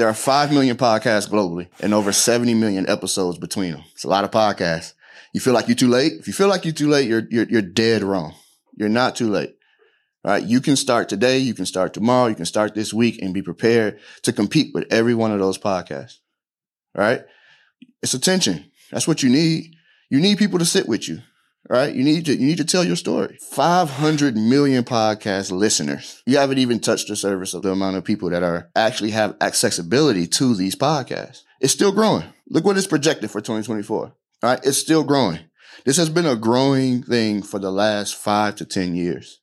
There are 5 million podcasts globally and over 70 million episodes between them. It's a lot of podcasts. You feel like you're too late? If you feel like you're too late, you're, you're, you're dead wrong. You're not too late. All right. You can start today. You can start tomorrow. You can start this week and be prepared to compete with every one of those podcasts. All right. It's attention. That's what you need. You need people to sit with you. Right. You need to, you need to tell your story. 500 million podcast listeners. You haven't even touched the surface of the amount of people that are actually have accessibility to these podcasts. It's still growing. Look what is projected for 2024. All right. It's still growing. This has been a growing thing for the last five to 10 years.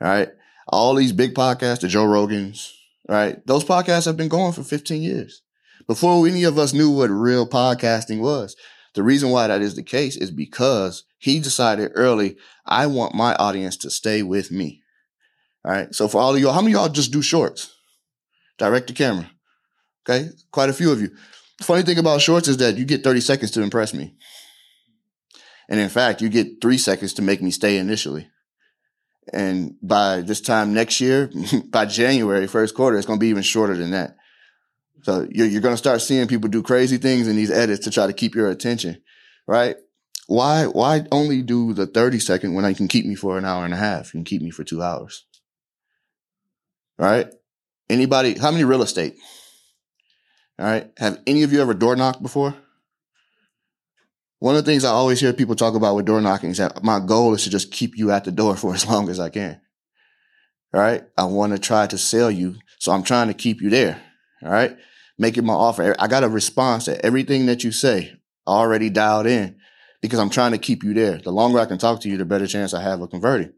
All right. All these big podcasts, the Joe Rogans, right? Those podcasts have been going for 15 years before any of us knew what real podcasting was. The reason why that is the case is because he decided early, I want my audience to stay with me. All right. So for all of y'all, how many of y'all just do shorts? Direct to camera. Okay. Quite a few of you. The funny thing about shorts is that you get 30 seconds to impress me. And in fact, you get three seconds to make me stay initially. And by this time next year, by January, first quarter, it's going to be even shorter than that. So you're, you're going to start seeing people do crazy things in these edits to try to keep your attention, right? Why, why only do the 30 second when I can keep me for an hour and a half? You can keep me for two hours. Right? Anybody, how many real estate? All right. Have any of you ever door knocked before? One of the things I always hear people talk about with door knocking is that my goal is to just keep you at the door for as long as I can. All right. I want to try to sell you. So I'm trying to keep you there. All right. Making my offer. I got a response to everything that you say already dialed in because I'm trying to keep you there. The longer I can talk to you, the better chance I have of converting.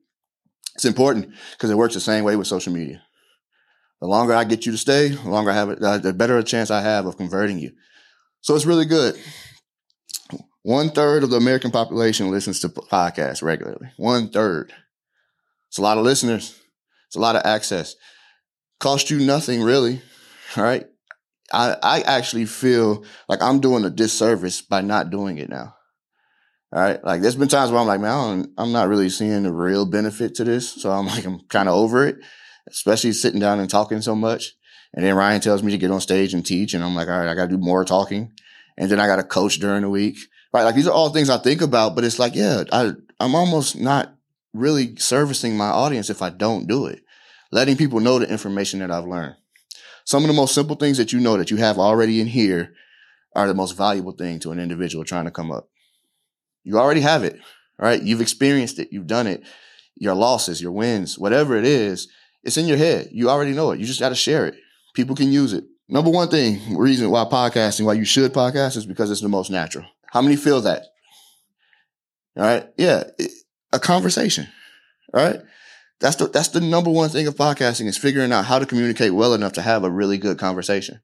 It's important because it works the same way with social media. The longer I get you to stay, the longer I have it, uh, the better a chance I have of converting you. So it's really good. One third of the American population listens to podcasts regularly. One third. It's a lot of listeners. It's a lot of access. Cost you nothing really. All right. I, I actually feel like I'm doing a disservice by not doing it now. All right. Like there's been times where I'm like, man, I'm not really seeing the real benefit to this. So I'm like, I'm kind of over it, especially sitting down and talking so much. And then Ryan tells me to get on stage and teach. And I'm like, all right, I got to do more talking. And then I got to coach during the week right? Like these are all things I think about, but it's like, yeah, I, I'm almost not really servicing my audience if I don't do it. Letting people know the information that I've learned. Some of the most simple things that you know that you have already in here are the most valuable thing to an individual trying to come up. You already have it, right? You've experienced it. You've done it. Your losses, your wins, whatever it is, it's in your head. You already know it. You just got to share it. People can use it. Number one thing, reason why podcasting, why you should podcast is because it's the most natural. How many feel that? All right. Yeah. A conversation. Right. That's the, that's the number one thing of podcasting is figuring out how to communicate well enough to have a really good conversation.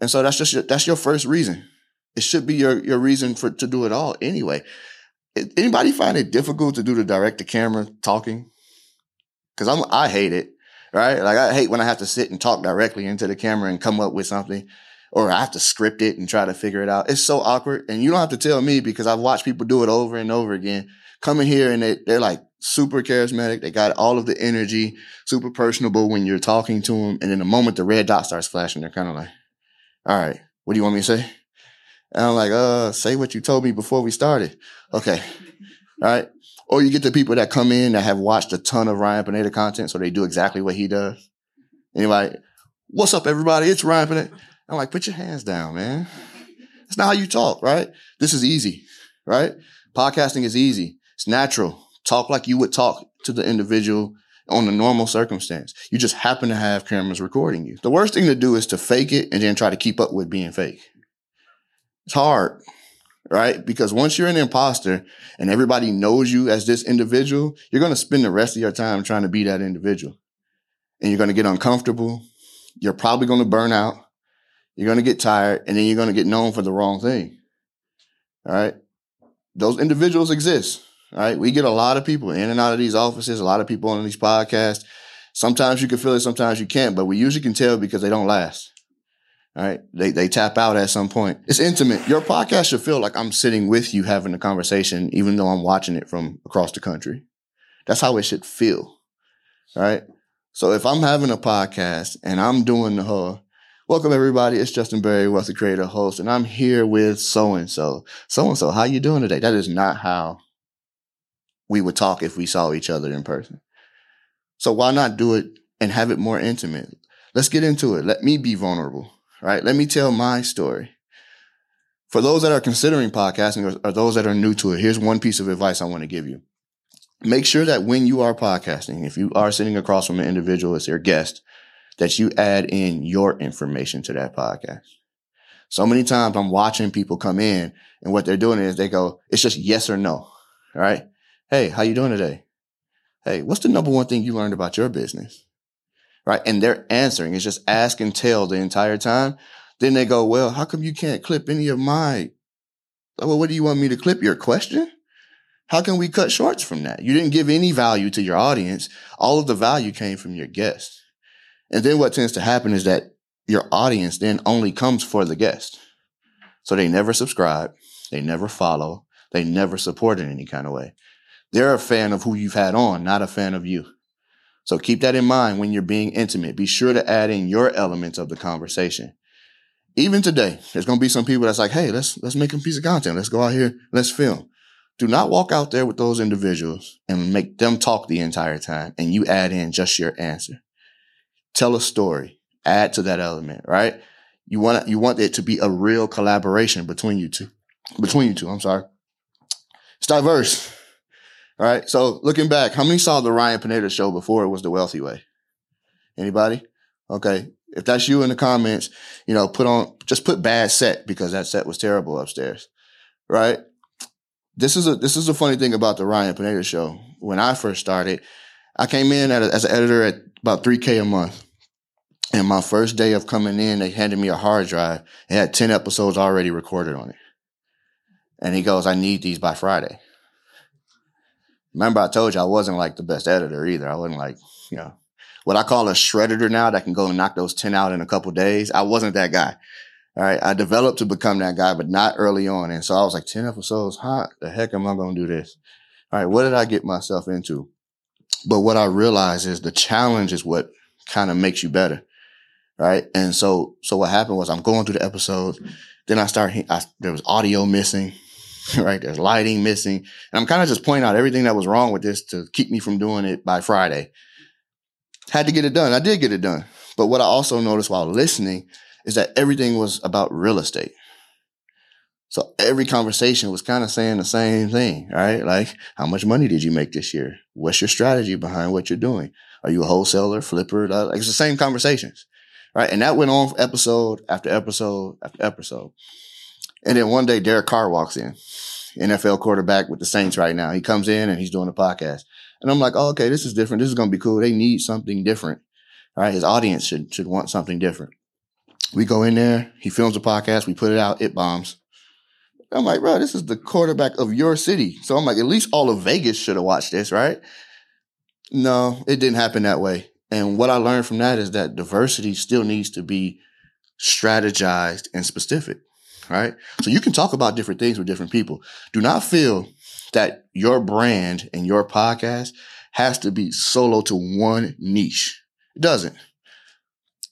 And so that's just your, that's your first reason. It should be your, your reason for, to do it all anyway. Anybody find it difficult to do the direct to camera talking? Cause I'm, I hate it. Right. Like I hate when I have to sit and talk directly into the camera and come up with something or I have to script it and try to figure it out. It's so awkward. And you don't have to tell me because I've watched people do it over and over again. Coming here and they, they're like super charismatic. They got all of the energy, super personable when you're talking to them. And in the moment the red dot starts flashing, they're kind of like, all right, what do you want me to say? And I'm like, uh, say what you told me before we started. Okay. All right. Or you get the people that come in that have watched a ton of Ryan Pineda content, so they do exactly what he does. Anyway, what's up, everybody? It's Ryan Pineda. I'm like, put your hands down, man. That's not how you talk, right? This is easy, right? Podcasting is easy. It's natural. Talk like you would talk to the individual on a normal circumstance. You just happen to have cameras recording you. The worst thing to do is to fake it and then try to keep up with being fake. It's hard, right? Because once you're an imposter and everybody knows you as this individual, you're going to spend the rest of your time trying to be that individual. And you're going to get uncomfortable. You're probably going to burn out you're going to get tired and then you're going to get known for the wrong thing. All right. Those individuals exist. Right. We get a lot of people in and out of these offices, a lot of people on these podcasts. Sometimes you can feel it, sometimes you can't, but we usually can tell because they don't last. All right. They, they tap out at some point. It's intimate. Your podcast should feel like I'm sitting with you having a conversation, even though I'm watching it from across the country. That's how it should feel. All right. So if I'm having a podcast and I'm doing the, uh, Welcome everybody. It's Justin Berry, Wealthy Creator host, and I'm here with so and so. So and so, how you doing today? That is not how we would talk if we saw each other in person. So why not do it and have it more intimate? Let's get into it. Let me be vulnerable, right? Let me tell my story. For those that are considering podcasting or, or those that are new to it, here's one piece of advice I want to give you. Make sure that when you are podcasting, if you are sitting across from an individual as their guest, that you add in your information to that podcast. So many times I'm watching people come in and what they're doing is they go, it's just yes or no. All right. Hey, how you doing today? Hey, what's the number one thing you learned about your business? Right. And they're answering. It's just ask and tell the entire time. Then they go, well, how come you can't clip any of my, oh, well, what do you want me to clip your question? How can we cut shorts from that? You didn't give any value to your audience. All of the value came from your guest. And then what tends to happen is that your audience then only comes for the guest. So they never subscribe. They never follow. They never support in any kind of way. They're a fan of who you've had on, not a fan of you. So keep that in mind when you're being intimate. Be sure to add in your elements of the conversation. Even today, there's going to be some people that's like, Hey, let's, let's make a piece of content. Let's go out here. Let's film. Do not walk out there with those individuals and make them talk the entire time and you add in just your answer tell a story, add to that element, right? You want you want it to be a real collaboration between you two, between you two. I'm sorry. It's diverse, right? So looking back, how many saw the Ryan Pineda show before it was the Wealthy Way? Anybody? Okay. If that's you in the comments, you know, put on just put bad set because that set was terrible upstairs, right? This is a this is a funny thing about the Ryan Pineda show. When I first started, I came in a, as an editor at about 3K a month. And my first day of coming in, they handed me a hard drive. It had 10 episodes already recorded on it. And he goes, I need these by Friday. Remember, I told you I wasn't like the best editor either. I wasn't like, you know, what I call a shredder now that can go and knock those 10 out in a couple days. I wasn't that guy. All right. I developed to become that guy, but not early on. And so I was like, 10 episodes. How the heck am I going to do this? All right. What did I get myself into? But what I realized is the challenge is what kind of makes you better. Right. And so, so what happened was I'm going through the episodes. Then I start, I, there was audio missing, right? There's lighting missing. And I'm kind of just pointing out everything that was wrong with this to keep me from doing it by Friday. Had to get it done. I did get it done. But what I also noticed while listening is that everything was about real estate. So every conversation was kind of saying the same thing, right? Like, how much money did you make this year? What's your strategy behind what you're doing? Are you a wholesaler, flipper? Like, it's the same conversations, right? And that went on episode after episode after episode. And then one day, Derek Carr walks in, NFL quarterback with the Saints right now. He comes in and he's doing a podcast. And I'm like, oh, okay, this is different. This is going to be cool. They need something different, right? His audience should, should want something different. We go in there. He films a podcast. We put it out. It bombs I'm like, bro, this is the quarterback of your city. So I'm like, at least all of Vegas should have watched this, right? No, it didn't happen that way. And what I learned from that is that diversity still needs to be strategized and specific, right? So you can talk about different things with different people. Do not feel that your brand and your podcast has to be solo to one niche. It doesn't.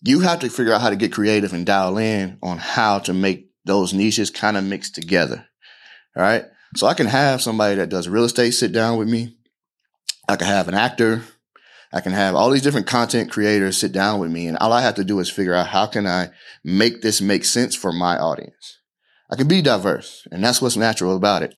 You have to figure out how to get creative and dial in on how to make those niches kind of mixed together. All right. So I can have somebody that does real estate sit down with me. I can have an actor. I can have all these different content creators sit down with me. And all I have to do is figure out how can I make this make sense for my audience. I can be diverse and that's what's natural about it.